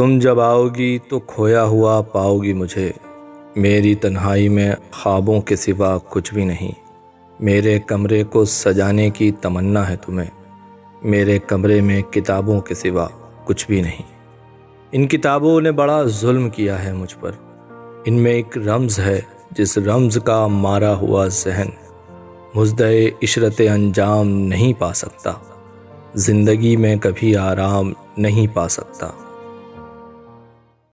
تم جب آؤ گی تو کھویا ہوا پاؤ گی مجھے۔ میری تنہائی میں خوابوں کے سوا کچھ بھی نہیں۔ میرے کمرے کو سجانے کی تمنا ہے تمہیں۔ میرے کمرے میں کتابوں کے سوا کچھ بھی نہیں۔ ان کتابوں نے بڑا ظلم کیا ہے مجھ پر۔ ان میں ایک رمز ہے، جس رمز کا مارا ہوا ذہن مزدع عشرت انجام نہیں پا سکتا۔ زندگی میں کبھی آرام نہیں پا سکتا۔